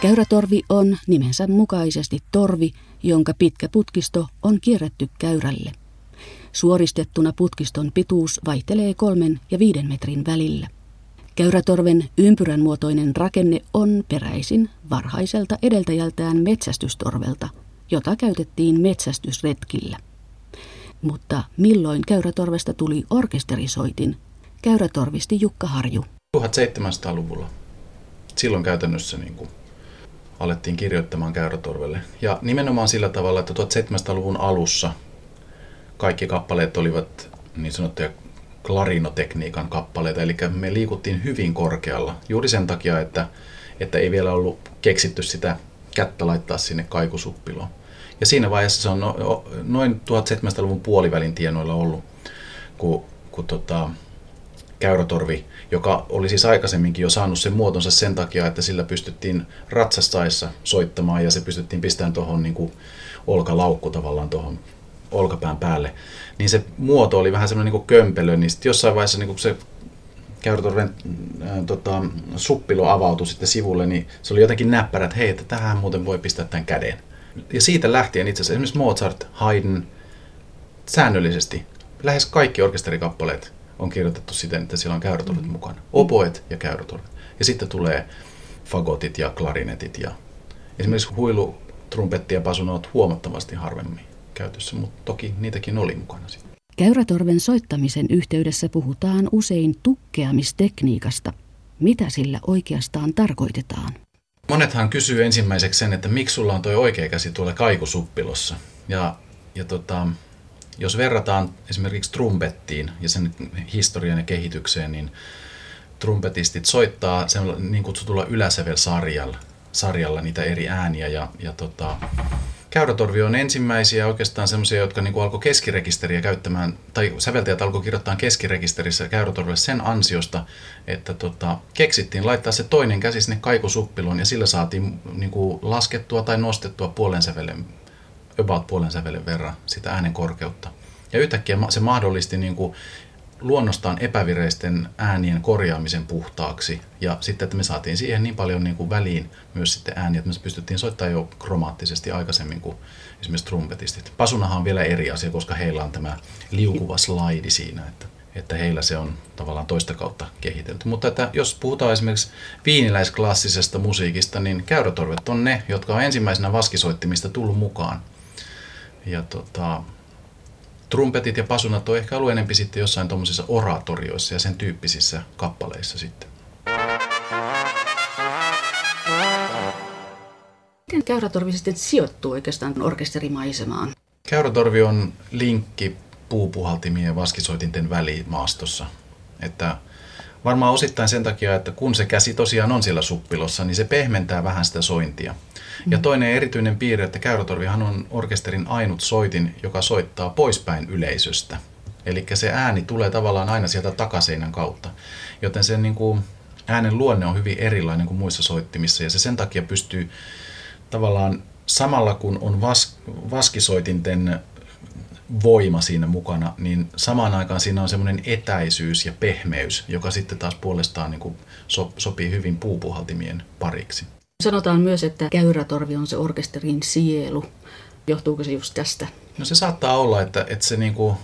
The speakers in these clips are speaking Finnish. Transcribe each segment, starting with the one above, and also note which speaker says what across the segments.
Speaker 1: Käyrätorvi on nimensä mukaisesti torvi, jonka pitkä putkisto on kierrätty käyrälle. Suoristettuna putkiston pituus vaihtelee kolmen ja viiden metrin välillä. Käyrätorven ympyrän muotoinen rakenne on peräisin varhaiselta edeltäjältään metsästystorvelta, jota käytettiin metsästysretkillä. Mutta milloin Käyrätorvesta tuli orkesterisoitin, Käyrätorvisti Jukka Harju.
Speaker 2: 1700-luvulla. Silloin käytännössä niin kuin alettiin kirjoittamaan Käyrätorvelle. Ja nimenomaan sillä tavalla, että 1700-luvun alussa kaikki kappaleet olivat niin sanottuja klarinotekniikan kappaleita, eli me liikuttiin hyvin korkealla juuri sen takia, että, että ei vielä ollut keksitty sitä kättä laittaa sinne kaikusuppiloon. Ja siinä vaiheessa se on no, noin 1700-luvun puolivälin tienoilla ollut, kun, kun tota, käyrätorvi, joka oli siis aikaisemminkin jo saanut sen muotonsa sen takia, että sillä pystyttiin ratsastaessa soittamaan ja se pystyttiin pistämään tuohon niin olkalaukku tavallaan tuohon olkapään päälle, niin se muoto oli vähän semmoinen niin kömpelö, niin sitten jossain vaiheessa niin se Käyrätorven äh, tota, suppilo avautui sitten sivulle, niin se oli jotenkin näppärä, että hei, että tähän muuten voi pistää tämän käden. Ja siitä lähtien itse asiassa esimerkiksi Mozart, Haydn, säännöllisesti, lähes kaikki orkesterikappaleet on kirjoitettu siten, että siellä on käyrätorvet mm. mukana. Oboet ja käyrätorvet. Ja sitten tulee fagotit ja klarinetit ja esimerkiksi huilu, trumpetti ja pasunot huomattavasti harvemmin käytössä, mutta toki niitäkin oli mukana sitten.
Speaker 1: Käyrätorven soittamisen yhteydessä puhutaan usein tukkeamistekniikasta. Mitä sillä oikeastaan tarkoitetaan?
Speaker 2: Monethan kysyy ensimmäiseksi sen, että miksi sulla on tuo oikea käsi tuolla kaikusuppilossa. Ja, ja tota, jos verrataan esimerkiksi trumpettiin ja sen historian ja kehitykseen, niin trumpetistit soittaa niin kutsutulla yläsävel-sarjalla sarjalla niitä eri ääniä ja, ja tota, Käyrätorvi on ensimmäisiä oikeastaan semmoisia, jotka niin alkoi keskirekisteriä käyttämään, tai säveltäjät alkoi kirjoittaa keskirekisterissä Käyrätorvelle sen ansiosta, että tota, keksittiin laittaa se toinen käsi sinne kaikusuppiloon ja sillä saatiin niin kuin laskettua tai nostettua puolen sävelen, about puolen sävelen verran sitä äänen korkeutta. Ja yhtäkkiä se mahdollisti niin kuin luonnostaan epävireisten äänien korjaamisen puhtaaksi. Ja sitten, että me saatiin siihen niin paljon niin kuin väliin myös sitten ääniä, että me pystyttiin soittamaan jo kromaattisesti aikaisemmin kuin esimerkiksi trumpetistit. Pasunahan on vielä eri asia, koska heillä on tämä liukuva slaidi siinä, että, että heillä se on tavallaan toista kautta kehitelty. Mutta että jos puhutaan esimerkiksi viiniläisklassisesta musiikista, niin käyrätorvet on ne, jotka on ensimmäisenä vaskisoittimista tullut mukaan. Ja tota, trumpetit ja pasunat on ehkä ollut enempi sitten jossain tuommoisissa oratorioissa ja sen tyyppisissä kappaleissa sitten.
Speaker 1: Miten käyrätorvi sitten sijoittuu oikeastaan orkesterimaisemaan?
Speaker 2: Käyrätorvi on linkki puupuhaltimien ja vaskisoitinten välimaastossa. Että varmaan osittain sen takia, että kun se käsi tosiaan on siellä suppilossa, niin se pehmentää vähän sitä sointia. Ja toinen erityinen piirre, että käyrätorvihan on orkesterin ainut soitin, joka soittaa poispäin yleisöstä. Eli se ääni tulee tavallaan aina sieltä takaseinän kautta. Joten sen niin kuin, äänen luonne on hyvin erilainen kuin muissa soittimissa ja se sen takia pystyy tavallaan samalla kun on vas, vaskisoitinten voima siinä mukana, niin samaan aikaan siinä on semmoinen etäisyys ja pehmeys, joka sitten taas puolestaan niin kuin so, sopii hyvin puupuhaltimien pariksi.
Speaker 1: Sanotaan myös, että käyrätorvi on se orkesterin sielu. Johtuuko se just tästä?
Speaker 2: No se saattaa olla, että, että se niinku,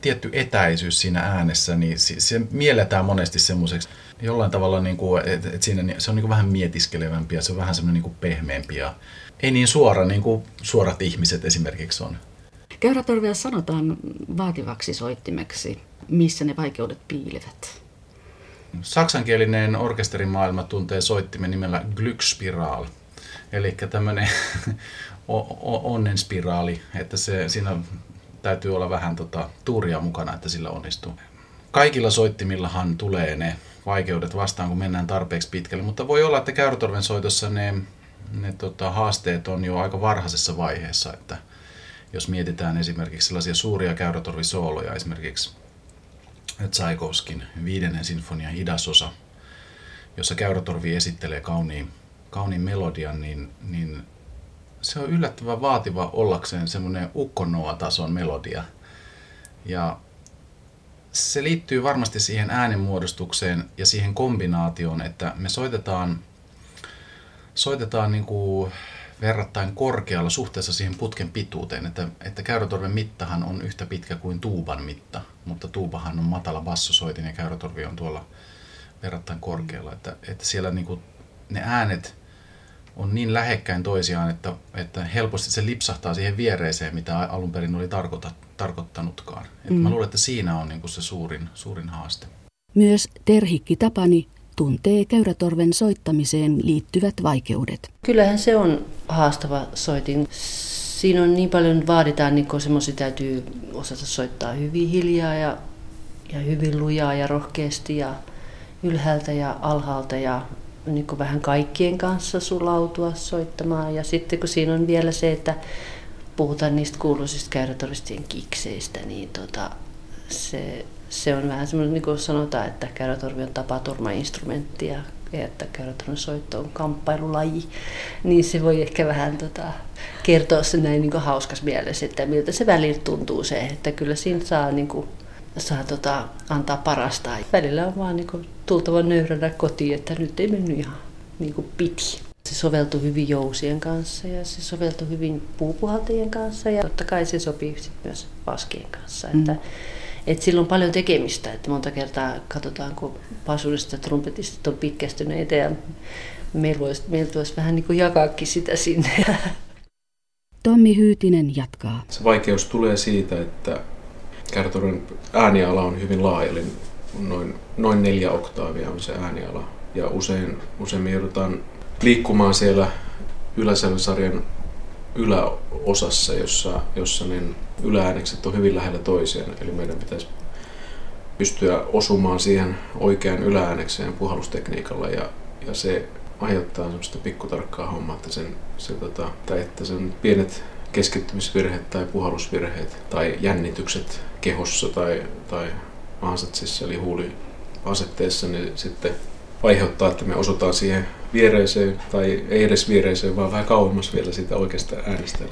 Speaker 2: tietty etäisyys siinä äänessä, niin se mielletään monesti semmoiseksi jollain tavalla, niin kuin, että, että siinä se on niin kuin vähän mietiskelevämpi ja se on vähän semmoinen niin kuin pehmeämpi ja ei niin suora niin kuin suorat ihmiset esimerkiksi on.
Speaker 1: Käyrätorvia sanotaan vaativaksi soittimeksi. Missä ne vaikeudet piilevät?
Speaker 2: Saksankielinen orkesterimaailma tuntee soittimen nimellä Glücksspiral, eli tämmöinen onnenspiraali, että se, siinä täytyy olla vähän tota, tuuria mukana, että sillä onnistuu. Kaikilla soittimillahan tulee ne vaikeudet vastaan, kun mennään tarpeeksi pitkälle, mutta voi olla, että käyrätorven soitossa ne, ne tota, haasteet on jo aika varhaisessa vaiheessa, että jos mietitään esimerkiksi sellaisia suuria käyrätorvisooloja, esimerkiksi Tsaikovskin viidennen sinfonian idasosa, jossa Käyrätorvi esittelee kauniin, kauniin melodian, niin, niin se on yllättävän vaativa ollakseen semmoinen ukkonoa-tason melodia. Ja se liittyy varmasti siihen äänenmuodostukseen ja siihen kombinaatioon, että me soitetaan soitetaan niin kuin verrattain korkealla suhteessa siihen putken pituuteen, että, että käyrätorven mittahan on yhtä pitkä kuin tuuban mitta, mutta tuubahan on matala bassosoitin ja käyrätorvi on tuolla verrattain korkealla, että, että siellä niin kuin ne äänet on niin lähekkäin toisiaan, että, että helposti se lipsahtaa siihen viereeseen, mitä alun perin oli tarkoita, tarkoittanutkaan. mm. Mä luulen, että siinä on niin kuin se suurin, suurin haaste.
Speaker 1: Myös Terhikki Tapani tuntee käyrätorven soittamiseen liittyvät vaikeudet.
Speaker 3: Kyllähän se on haastava soitin. Siinä on niin paljon, vaaditaan, niin semmoisia täytyy osata soittaa hyvin hiljaa ja, ja hyvin lujaa ja rohkeasti ja ylhäältä ja alhaalta ja niin vähän kaikkien kanssa sulautua soittamaan. Ja sitten kun siinä on vielä se, että puhutaan niistä kuuluisista käyrätoristien kikseistä, niin tota, se, se on vähän semmoinen, niin kuin sanotaan, että käyrätorvi on tapaturma-instrumentti ja että käyrätorven soitto on kamppailulaji, niin se voi ehkä vähän tota, kertoa se näin niin hauskas mielessä, että miltä se välillä tuntuu se, että kyllä siinä saa, niin kuin, saa tota, antaa parasta. Välillä on vaan niin kuin, tultava nöyränä kotiin, että nyt ei mennyt ihan niin kuin piti. Se soveltuu hyvin jousien kanssa ja se soveltuu hyvin puupuhaltajien kanssa ja totta kai se sopii myös vaskien kanssa. Mm. Että, et sillä on paljon tekemistä, että monta kertaa katsotaan, kun pasurista ja trumpetista on pitkästyneitä ja meillä voisi, meillä voisi vähän niin kuin jakaakin sitä sinne.
Speaker 1: Tommi Hyytinen jatkaa.
Speaker 4: Se vaikeus tulee siitä, että Kärtoren ääniala on hyvin laaja, eli noin, noin neljä oktaavia on se ääniala. Ja usein, usein me joudutaan liikkumaan siellä yläsävysarjan yläosassa, jossa, jossa ne ylääänekset on hyvin lähellä toisiaan. Eli meidän pitäisi pystyä osumaan siihen oikeaan ylääänekseen puhallustekniikalla ja, ja se aiheuttaa semmoista pikkutarkkaa hommaa, että, sen, se, tota, tai että sen pienet keskittymisvirheet tai puhallusvirheet tai jännitykset kehossa tai, tai ansatsissa eli huuliasetteessa, niin sitten aiheuttaa, että me osutaan siihen viereiseen, tai ei edes viereiseen, vaan vähän kauemmas vielä siitä oikeasta äänestä.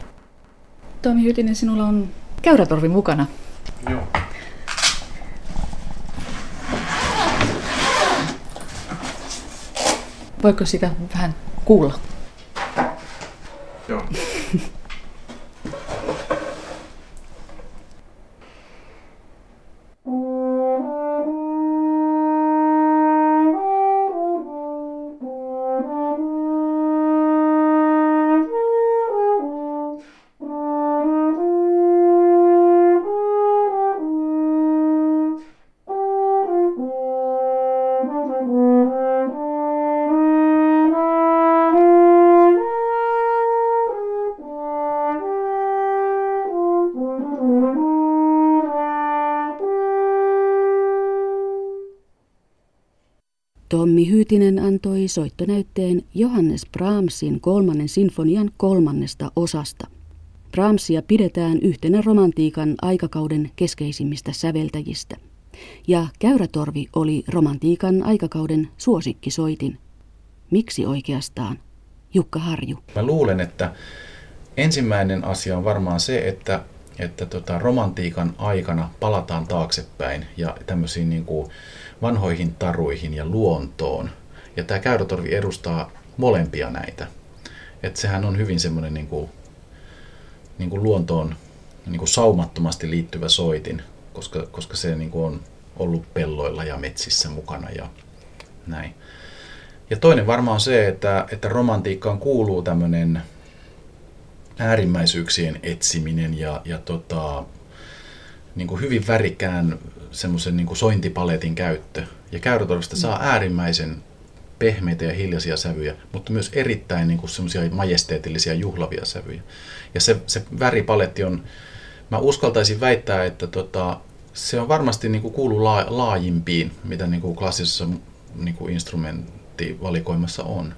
Speaker 5: Tomi Hytinen, sinulla on käyrätorvi mukana.
Speaker 4: Joo.
Speaker 5: Voiko sitä vähän kuulla?
Speaker 1: Tommi Hyytinen antoi soittonäytteen Johannes Brahmsin kolmannen sinfonian kolmannesta osasta. Brahmsia pidetään yhtenä romantiikan aikakauden keskeisimmistä säveltäjistä. Ja käyrätorvi oli romantiikan aikakauden suosikkisoitin. Miksi oikeastaan? Jukka Harju.
Speaker 2: Mä luulen, että ensimmäinen asia on varmaan se, että, että tota, romantiikan aikana palataan taaksepäin ja tämmöisiin niin kuin vanhoihin taruihin ja luontoon. Ja tämä käyrätorvi edustaa molempia näitä. Että sehän on hyvin semmoinen niin kuin, niin kuin luontoon niin kuin saumattomasti liittyvä soitin, koska, koska se niin kuin on ollut pelloilla ja metsissä mukana ja näin. Ja toinen varmaan on se, että, että romantiikkaan kuuluu tämmöinen äärimmäisyyksien etsiminen ja, ja tota, niin kuin hyvin värikään semmoisen niin sointipaletin käyttö. Ja käyrätorvista saa mm. äärimmäisen pehmeitä ja hiljaisia sävyjä, mutta myös erittäin niin semmoisia majesteetillisia juhlavia sävyjä. Ja se, se väripaletti on, mä uskaltaisin väittää, että tota, se on varmasti niin kuin kuuluu laa, laajimpiin, mitä niin kuin klassisessa niin kuin instrumenttivalikoimassa on.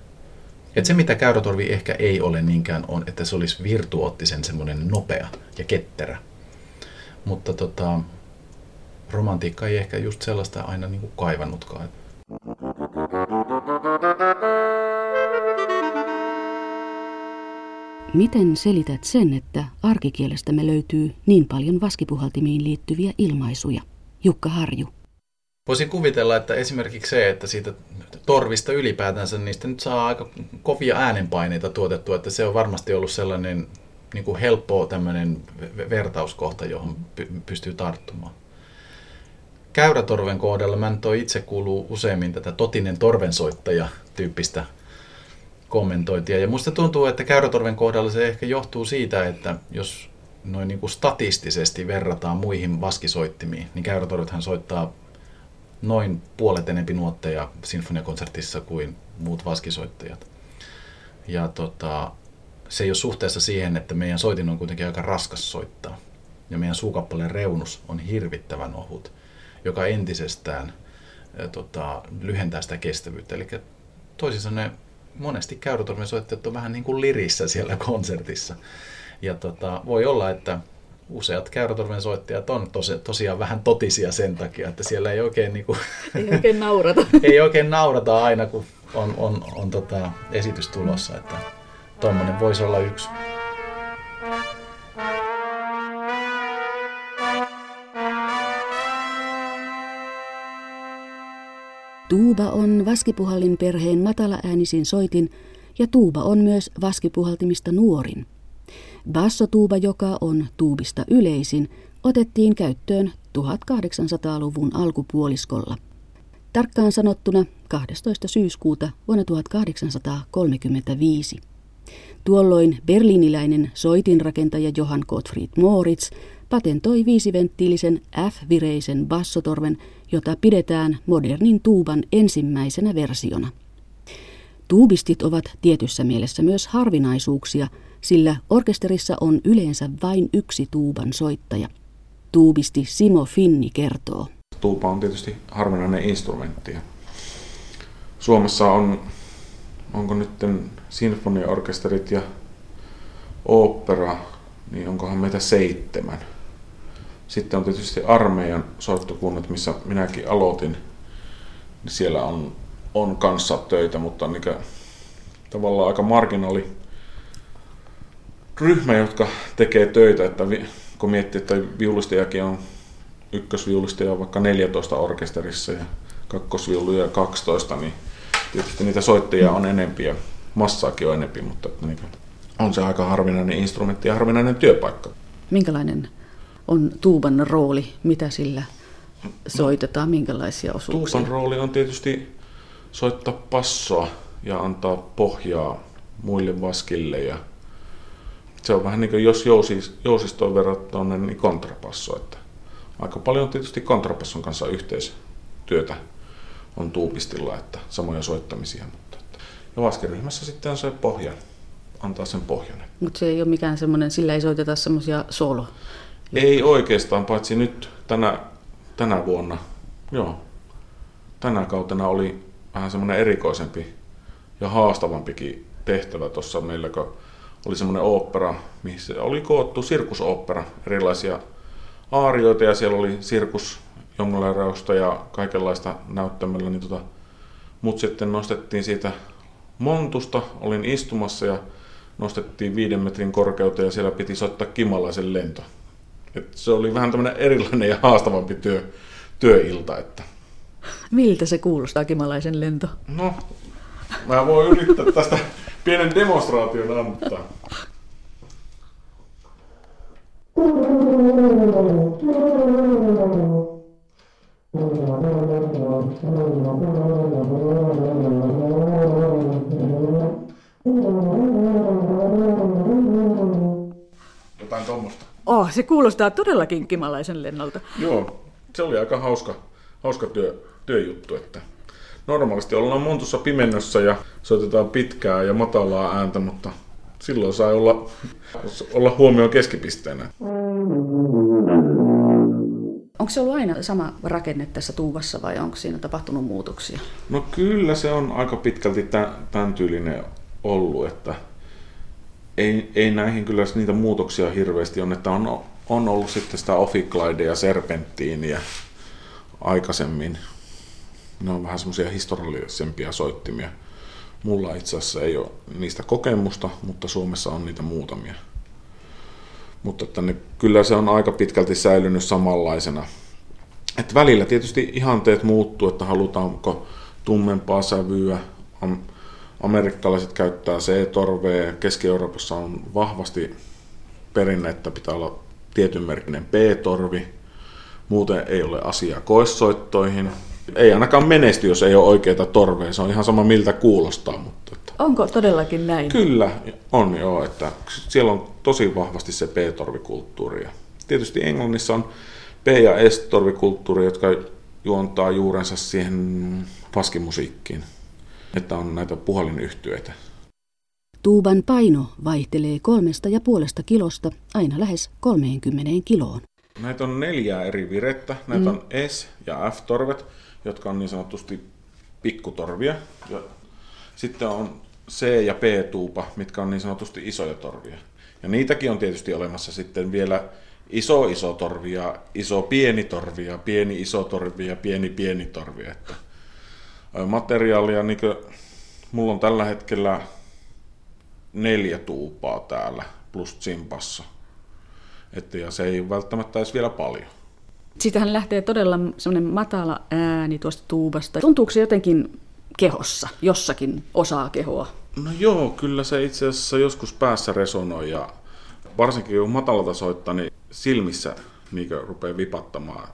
Speaker 2: Et se, mitä käyrätorvi ehkä ei ole niinkään, on, että se olisi virtuoottisen semmoinen nopea ja ketterä. Mutta tota, romantiikka ei ehkä just sellaista aina niin kuin kaivannutkaan.
Speaker 1: Miten selität sen, että arkikielestämme löytyy niin paljon vaskipuhaltimiin liittyviä ilmaisuja? Jukka Harju.
Speaker 2: Voisin kuvitella, että esimerkiksi se, että siitä torvista ylipäätänsä niistä nyt saa aika kovia äänenpaineita tuotettua, että se on varmasti ollut sellainen niin kuin helppo tämmöinen vertauskohta, johon pystyy tarttumaan. Käyrätorven kohdalla mä nyt itse kuuluu useimmin tätä totinen torvensoittaja tyyppistä kommentointia. Ja musta tuntuu, että käyrätorven kohdalla se ehkä johtuu siitä, että jos noin niin kuin statistisesti verrataan muihin vaskisoittimiin, niin käyrätorvethan soittaa noin puolet enempi nuotteja sinfoniakonsertissa kuin muut vaskisoittajat. Ja tota, se ei ole suhteessa siihen, että meidän soitin on kuitenkin aika raskas soittaa. Ja meidän suukappaleen reunus on hirvittävän ohut, joka entisestään ää, tota, lyhentää sitä kestävyyttä. Eli toisin sanoen monesti käyrätorven soittajat on vähän niin kuin lirissä siellä konsertissa. Ja tota, voi olla, että useat käyrätorven soittajat on tosi, tosiaan vähän totisia sen takia, että siellä ei oikein, niin kuin,
Speaker 6: ei oikein naurata.
Speaker 2: ei oikein naurata aina, kun on, on, on tota esitys tulossa. Että tuommoinen voisi olla yksi.
Speaker 1: Tuuba on vaskipuhallin perheen matala äänisin soitin ja tuuba on myös vaskipuhaltimista nuorin. Bassotuuba, joka on tuubista yleisin, otettiin käyttöön 1800-luvun alkupuoliskolla. Tarkkaan sanottuna 12. syyskuuta vuonna 1835. Tuolloin berliiniläinen soitinrakentaja Johann Gottfried Moritz patentoi viisiventtiilisen F-vireisen bassotorven, jota pidetään modernin tuuban ensimmäisenä versiona. Tuubistit ovat tietyssä mielessä myös harvinaisuuksia, sillä orkesterissa on yleensä vain yksi tuuban soittaja. Tuubisti Simo Finni kertoo.
Speaker 7: Tuupa on tietysti harvinainen instrumentti. Suomessa on, onko nyt sinfoniaorkesterit ja opera, niin onkohan meitä seitsemän. Sitten on tietysti armeijan soittokunnat, missä minäkin aloitin. Niin siellä on, on kanssa töitä, mutta niin tavallaan aika marginaali ryhmä, jotka tekee töitä, että kun miettii, että viulistajakin on ykkösviulistaja on vaikka 14 orkesterissa ja kakkosviuluja 12, niin tietysti niitä soittajia on enempiä, massaakin on enempi, mutta niin on se aika harvinainen instrumentti ja harvinainen työpaikka.
Speaker 6: Minkälainen on tuuban rooli, mitä sillä soitetaan, minkälaisia osuuksia?
Speaker 7: Tuuban rooli on tietysti soittaa passoa ja antaa pohjaa muille vaskille ja se on vähän niin kuin jos jousis, jousistoon verrattuna niin kontrapasso. Että aika paljon tietysti kontrapasson kanssa yhteistyötä on tuupistilla, että samoja soittamisia. Mutta, että. Ja vaskiryhmässä sitten on se pohja, antaa sen pohjan.
Speaker 6: Mutta se ei ole mikään semmoinen, sillä ei soiteta semmoisia solo.
Speaker 7: Ei oikeastaan, paitsi nyt tänä, tänä vuonna. Joo. Tänä kautena oli vähän semmoinen erikoisempi ja haastavampikin tehtävä tuossa meillä, kun oli semmoinen opera, missä oli koottu sirkusopera, erilaisia aarioita ja siellä oli sirkus jonglerausta ja kaikenlaista näyttämällä, niin tota, mut sitten nostettiin siitä montusta, olin istumassa ja nostettiin viiden metrin korkeuteen ja siellä piti soittaa kimalaisen lento. Et se oli vähän tämmöinen erilainen ja haastavampi työ, työilta. Että.
Speaker 6: Miltä se kuulostaa kimalaisen lento?
Speaker 7: No, mä voin yrittää tästä pienen demonstraation antaa. Jotain tuommoista.
Speaker 6: Oh, se kuulostaa todellakin kimalaisen lennolta.
Speaker 7: Joo, se oli aika hauska, hauska työ, työjuttu, että normaalisti ollaan montussa pimennössä ja soitetaan pitkää ja matalaa ääntä, mutta silloin sai olla, olla huomioon keskipisteenä.
Speaker 6: Onko se ollut aina sama rakenne tässä tuuvassa vai onko siinä tapahtunut muutoksia?
Speaker 7: No kyllä se on aika pitkälti tämän tyylinen ollut, että ei, ei näihin kyllä niitä muutoksia hirveästi on, että on, on ollut sitten sitä Offiglidea ja Serpenttiiniä aikaisemmin. Ne on vähän semmoisia historiallisempia soittimia. Mulla itse asiassa ei ole niistä kokemusta, mutta Suomessa on niitä muutamia. Mutta että kyllä se on aika pitkälti säilynyt samanlaisena. että välillä tietysti ihanteet muuttuu, että halutaanko tummempaa sävyä. Am- Amerikkalaiset käyttää C-torvea, Keski-Euroopassa on vahvasti perinne, että pitää olla tietyn merkinen B-torvi. Muuten ei ole asiaa koessoittoihin. Ei ainakaan menesty, jos ei ole oikeita torveja. Se on ihan sama miltä kuulostaa. Mutta
Speaker 5: Onko todellakin näin?
Speaker 7: Kyllä on joo, että siellä on tosi vahvasti se B-torvikulttuuri. Ja Tietysti Englannissa on B- ja S-torvikulttuuri, jotka juontaa juurensa siihen paskimusiikkiin, että on näitä puhelinyhtyeitä.
Speaker 1: Tuuban paino vaihtelee kolmesta ja puolesta kilosta aina lähes 30 kiloon.
Speaker 7: Näitä on neljää eri virettä. Näitä mm. on S- ja F-torvet, jotka on niin sanotusti pikkutorvia. Sitten on C- ja P-tuupa, mitkä on niin sanotusti isoja torvia. Ja niitäkin on tietysti olemassa sitten vielä iso iso torvi ja iso pieni torvi ja pieni iso torvi ja pieni pieni torvi. Että materiaalia, niin kuin, mulla on tällä hetkellä neljä tuupaa täällä plus tsimpassa. Että, ja se ei välttämättä edes vielä paljon.
Speaker 5: Siitähän lähtee todella semmoinen matala ääni tuosta tuubasta. Tuntuuko se jotenkin kehossa, jossakin osaa kehoa?
Speaker 7: No joo, kyllä se itse asiassa joskus päässä resonoi ja varsinkin kun matalalta soittaa, niin silmissä niin rupeaa vipattamaan.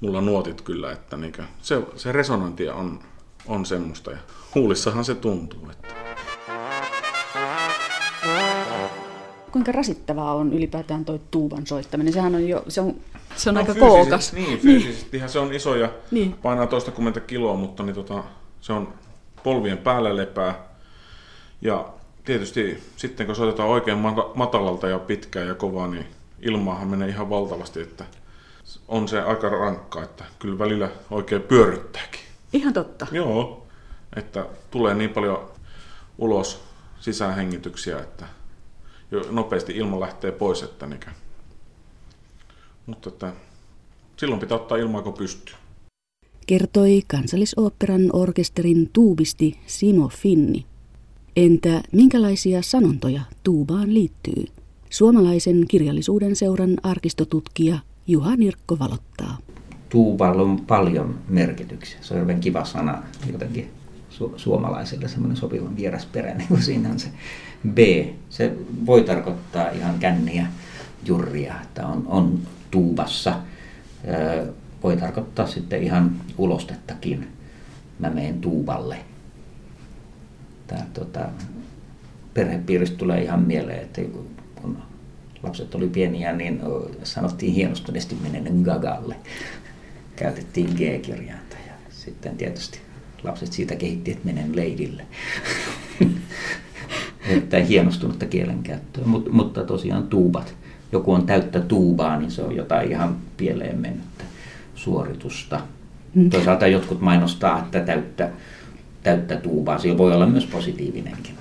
Speaker 7: Mulla nuotit kyllä, että niin se, se resonanti on, on semmoista ja huulissahan se tuntuu. Että.
Speaker 5: Kuinka rasittavaa on ylipäätään toi tuuban soittaminen? Sehän on jo, se on, se on
Speaker 7: No
Speaker 5: aika
Speaker 7: fyysisesti-
Speaker 5: kookas.
Speaker 7: Niin, fyysisestihän se on iso ja
Speaker 5: Niin.
Speaker 7: painaa toistakymmentä kiloa, mutta niin tota, se on polvien päällä lepää. Ja tietysti sitten kun soitetaan oikein mata- matalalta ja pitkään ja kovaa, niin ilmaahan menee ihan valtavasti, että on se aika rankkaa, että kyllä välillä oikein pyörryttääkin.
Speaker 5: Ihan totta.
Speaker 7: Joo, että tulee niin paljon ulos sisäänhengityksiä, että jo nopeasti ilma lähtee pois, että niinkö. Mutta että silloin pitää ottaa ilmaa, kun pystyy.
Speaker 1: Kertoi kansallisoopperan orkesterin tuubisti Simo Finni. Entä minkälaisia sanontoja tuubaan liittyy? Suomalaisen kirjallisuuden seuran arkistotutkija Juha Nirkko valottaa.
Speaker 8: Tuuballa on paljon merkityksiä. Se on hyvin kiva sana jotenkin su- suomalaiselle, semmoinen sopivan vierasperäinen, kun siinä on se B. Se voi tarkoittaa ihan känniä, jurria, että on, on tuubassa. Öö, Voi tarkoittaa sitten ihan ulostettakin. Mä menen tuuballe. Tää, tota, perhepiiristä tulee ihan mieleen, että kun lapset oli pieniä, niin sanottiin hienostuneesti menen gagalle. Käytettiin G-kirjainta ja sitten tietysti lapset siitä kehitti, että menen leidille. Erittäin hienostunutta kielenkäyttöä, Mut, mutta tosiaan tuubat. Joku on täyttä tuubaa, niin se on jotain ihan pieleen mennyttä suoritusta.
Speaker 1: Mm.
Speaker 8: Toisaalta jotkut mainostaa, että täyttä, täyttä tuubaa. Sillä voi olla myös positiivinenkin.